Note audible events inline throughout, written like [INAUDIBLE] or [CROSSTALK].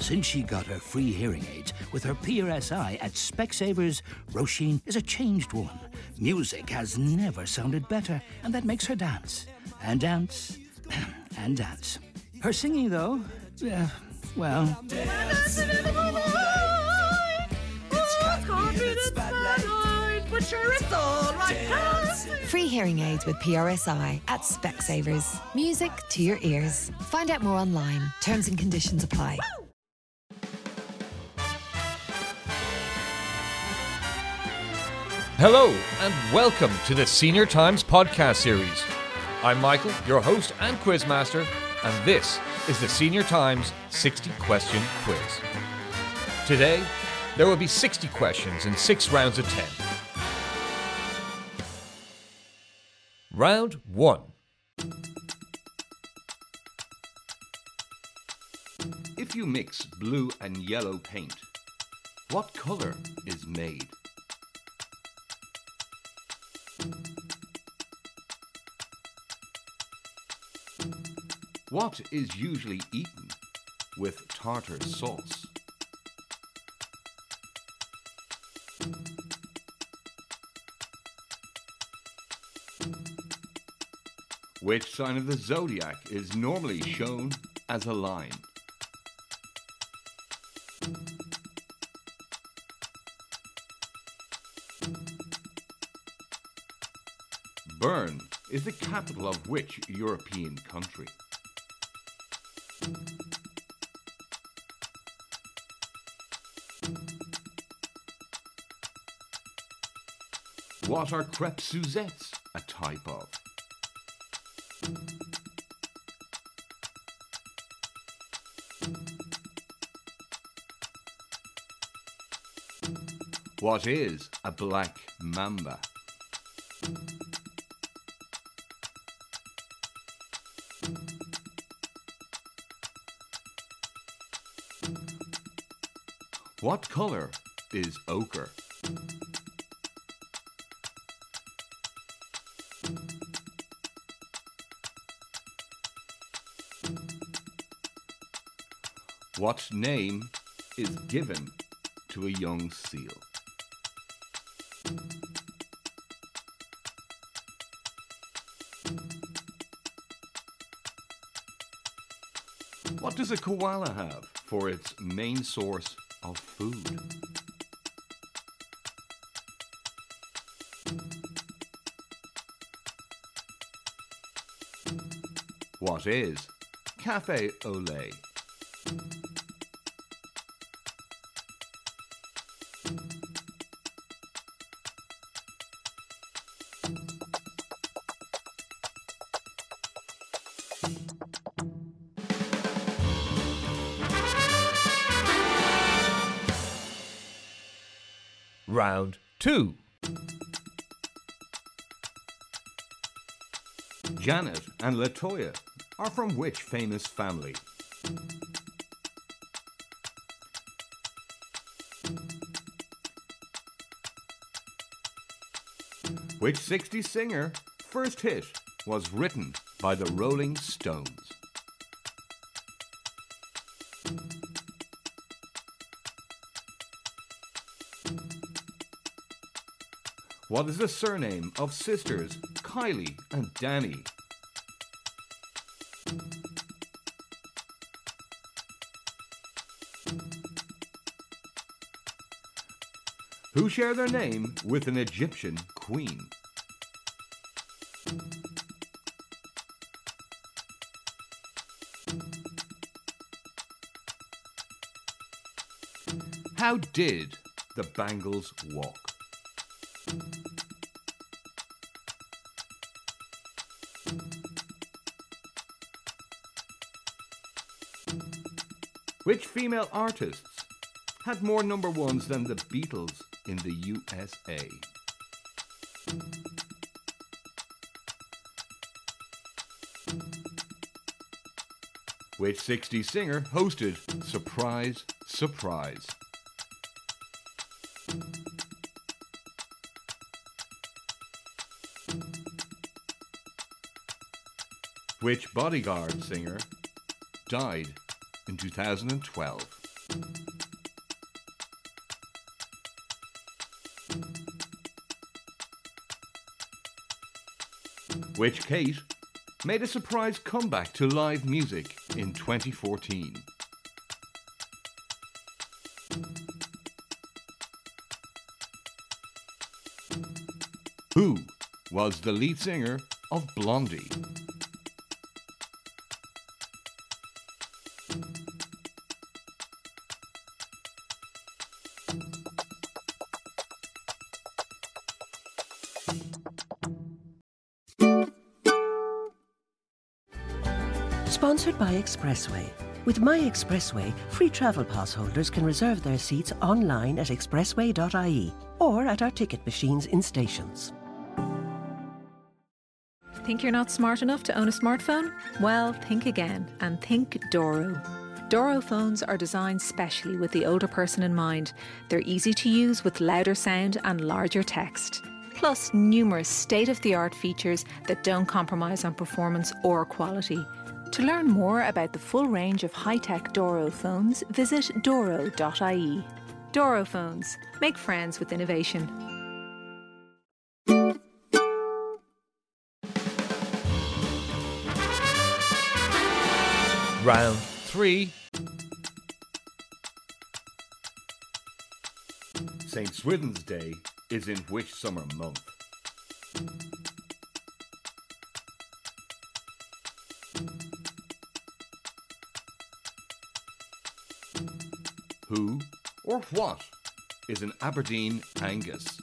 Since she got her free hearing aids with her PRSI at Specsavers, Roisin is a changed woman. Music has never sounded better, and that makes her dance. And dance. [CLEARS THROAT] and dance. Her singing, though, uh, well. Free hearing aids with PRSI at Specsavers. Music to your ears. Find out more online. Terms and conditions apply. Hello, and welcome to the Senior Times podcast series. I'm Michael, your host and quizmaster, and this is the Senior Times 60 question quiz. Today, there will be 60 questions in six rounds of 10. Round 1 If you mix blue and yellow paint, what colour is made? What is usually eaten with tartar sauce? Which sign of the zodiac is normally shown as a line? Bern is the capital of which European country? What are crepe Suzettes a type of? What is a black mamba? What color is ochre? What name is given to a young seal? What does a koala have for its main source of food? What is cafe au lait? Round 2 Janet and Latoya are from which famous family? Which 60s singer first hit was written by the Rolling Stones? What is the surname of sisters Kylie and Dannii? Who share their name with an Egyptian queen? How did the Bangles walk? Which female artists had more number ones than the Beatles in the USA? Which 60s singer hosted Surprise, Surprise? Which bodyguard singer died in 2012? Which Kate made a surprise comeback to live music in 2014. Who was the lead singer of Blondie? Sponsored by Expressway. With My Expressway, free travel pass holders can reserve their seats online at expressway.ie or at our ticket machines in stations. Think you're not smart enough to own a smartphone? Well, think again and think Doro. Doro phones are designed specially with the older person in mind. They're easy to use with louder sound and larger text. Plus, numerous state of the art features that don't compromise on performance or quality. To learn more about the full range of high tech Doro phones, visit doro.ie. Doro phones. Make friends with innovation. Round 3 St. Swithin's Day is in which summer month? Who or what is an Aberdeen Angus?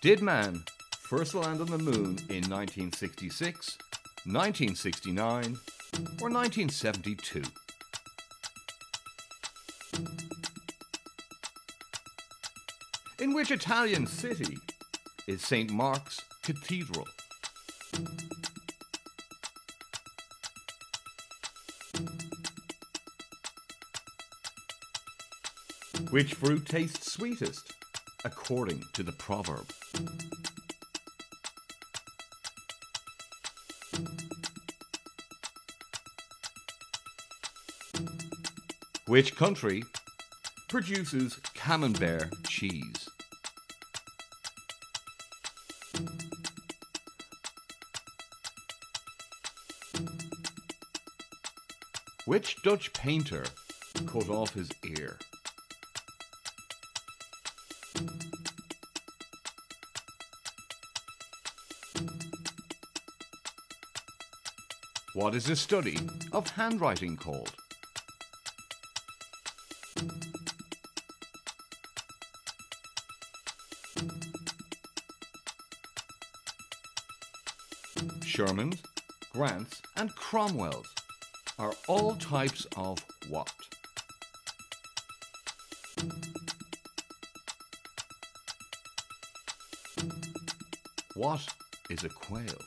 Did man first land on the moon in 1966, 1969, or 1972? In which Italian city is St. Mark's Cathedral? Which fruit tastes sweetest, according to the proverb? Which country produces camembert cheese? Which Dutch painter cut off his ear? What is the study of handwriting called? Shermans, Grants, and Cromwells are all types of what? What is a quail?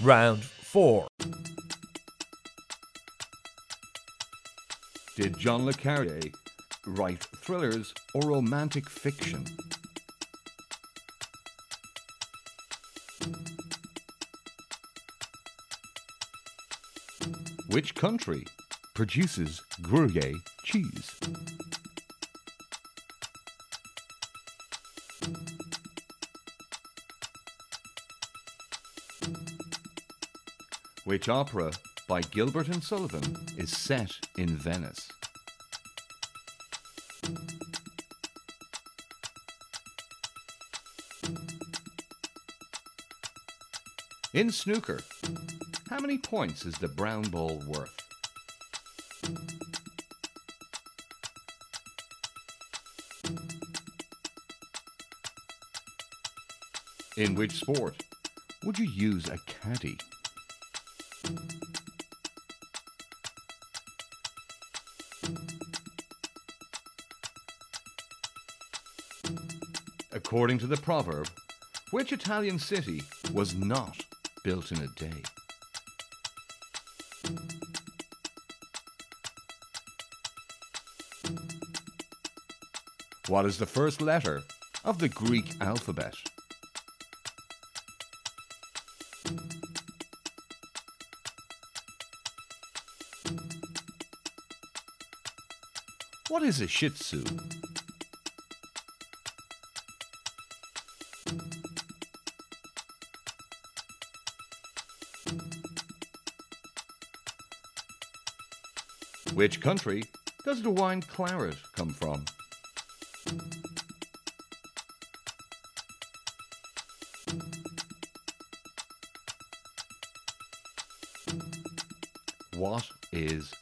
Round 4. Did John Le Carre write thrillers or romantic fiction? Which country produces Gruyere cheese? Which opera by Gilbert and Sullivan is set in Venice? In snooker, how many points is the brown ball worth? In which sport would you use a caddy? According to the proverb, which Italian city was not built in a day? What is the first letter of the Greek alphabet? What is a Shih Tzu? Which country does the wine claret come from? What is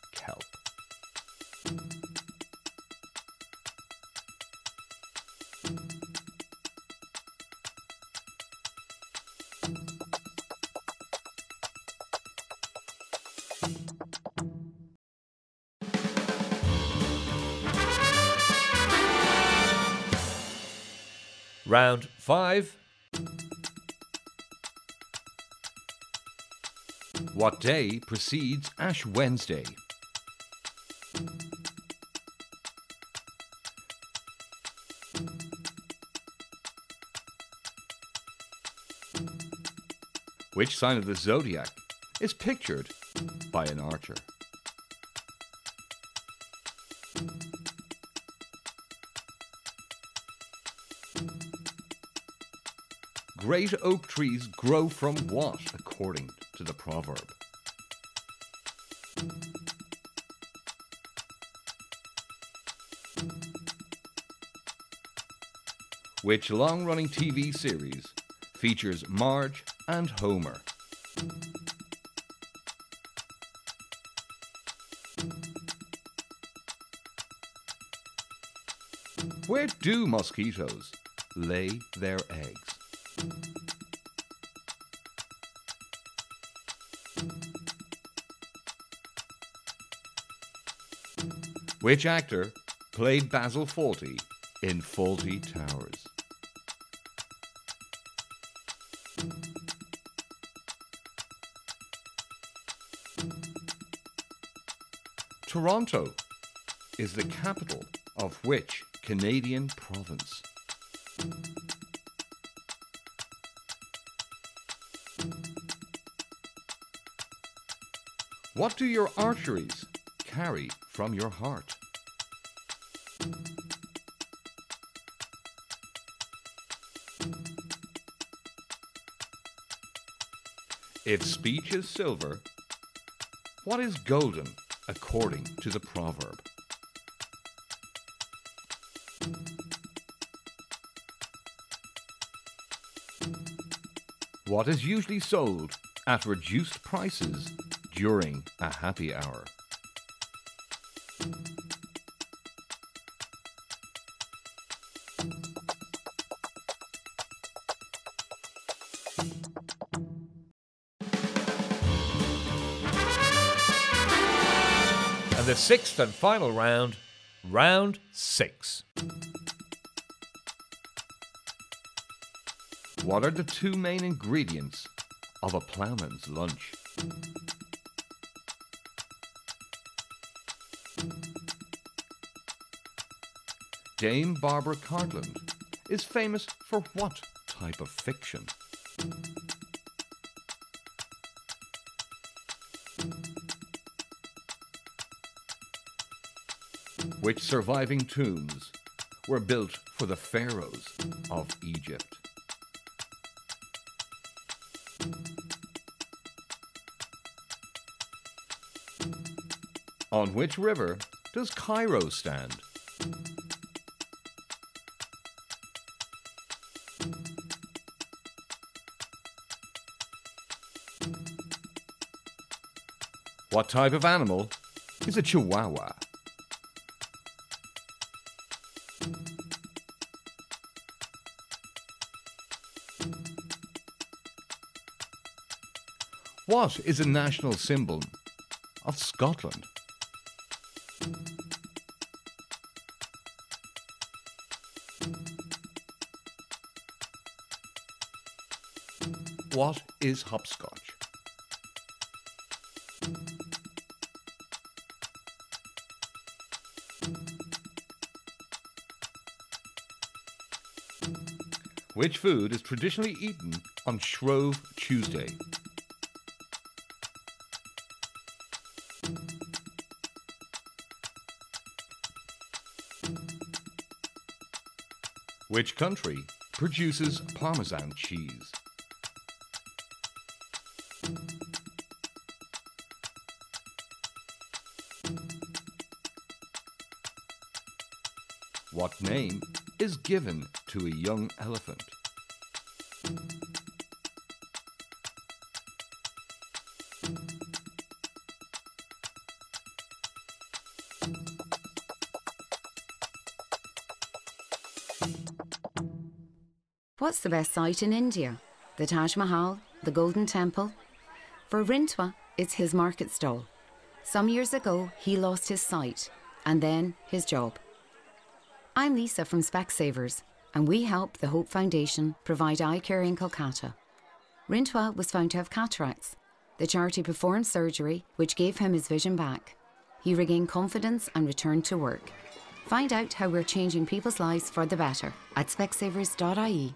Round 5 What day precedes Ash Wednesday? Which sign of the zodiac is pictured by an archer? great oak trees grow from what, according to the proverb? Which long running TV series features Marge and Homer? Where do mosquitoes lay their eggs? Which actor played Basil Fawlty in Fawlty Towers? Toronto is the capital of which Canadian province? What do your arteries carry from your heart? If speech is silver, what is golden according to the proverb? What is usually sold at reduced prices during a happy hour. and the sixth and final round, round six. What are the two main ingredients of a ploughman's lunch? Dame Barbara Cartland is famous for what type of fiction? Which surviving tombs were built for the pharaohs of Egypt? On which river does Cairo stand? What type of animal is a chihuahua? What is a national symbol of Scotland? What is hopscotch? Which food is traditionally eaten on Shrove Tuesday? Which country produces Parmesan cheese? What name is given to a young elephant? What's the best site in India? The Taj Mahal? The Golden Temple? For Rintwa, it's his market stall. Some years ago, he lost his sight and then his job. I'm Lisa from Specsavers, and we help the Hope Foundation provide eye care in Kolkata. Rintwa was found to have cataracts. The charity performed surgery, which gave him his vision back. He regained confidence and returned to work. Find out how we're changing people's lives for the better at specsavers.ie.